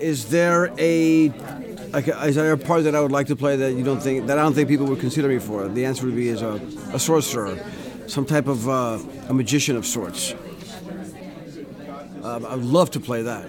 is there a like, is there a part that I would like to play that you don't think that I don't think people would consider me for? The answer would be as a, a sorcerer, some type of uh, a magician of sorts. Um, I'd love to play that.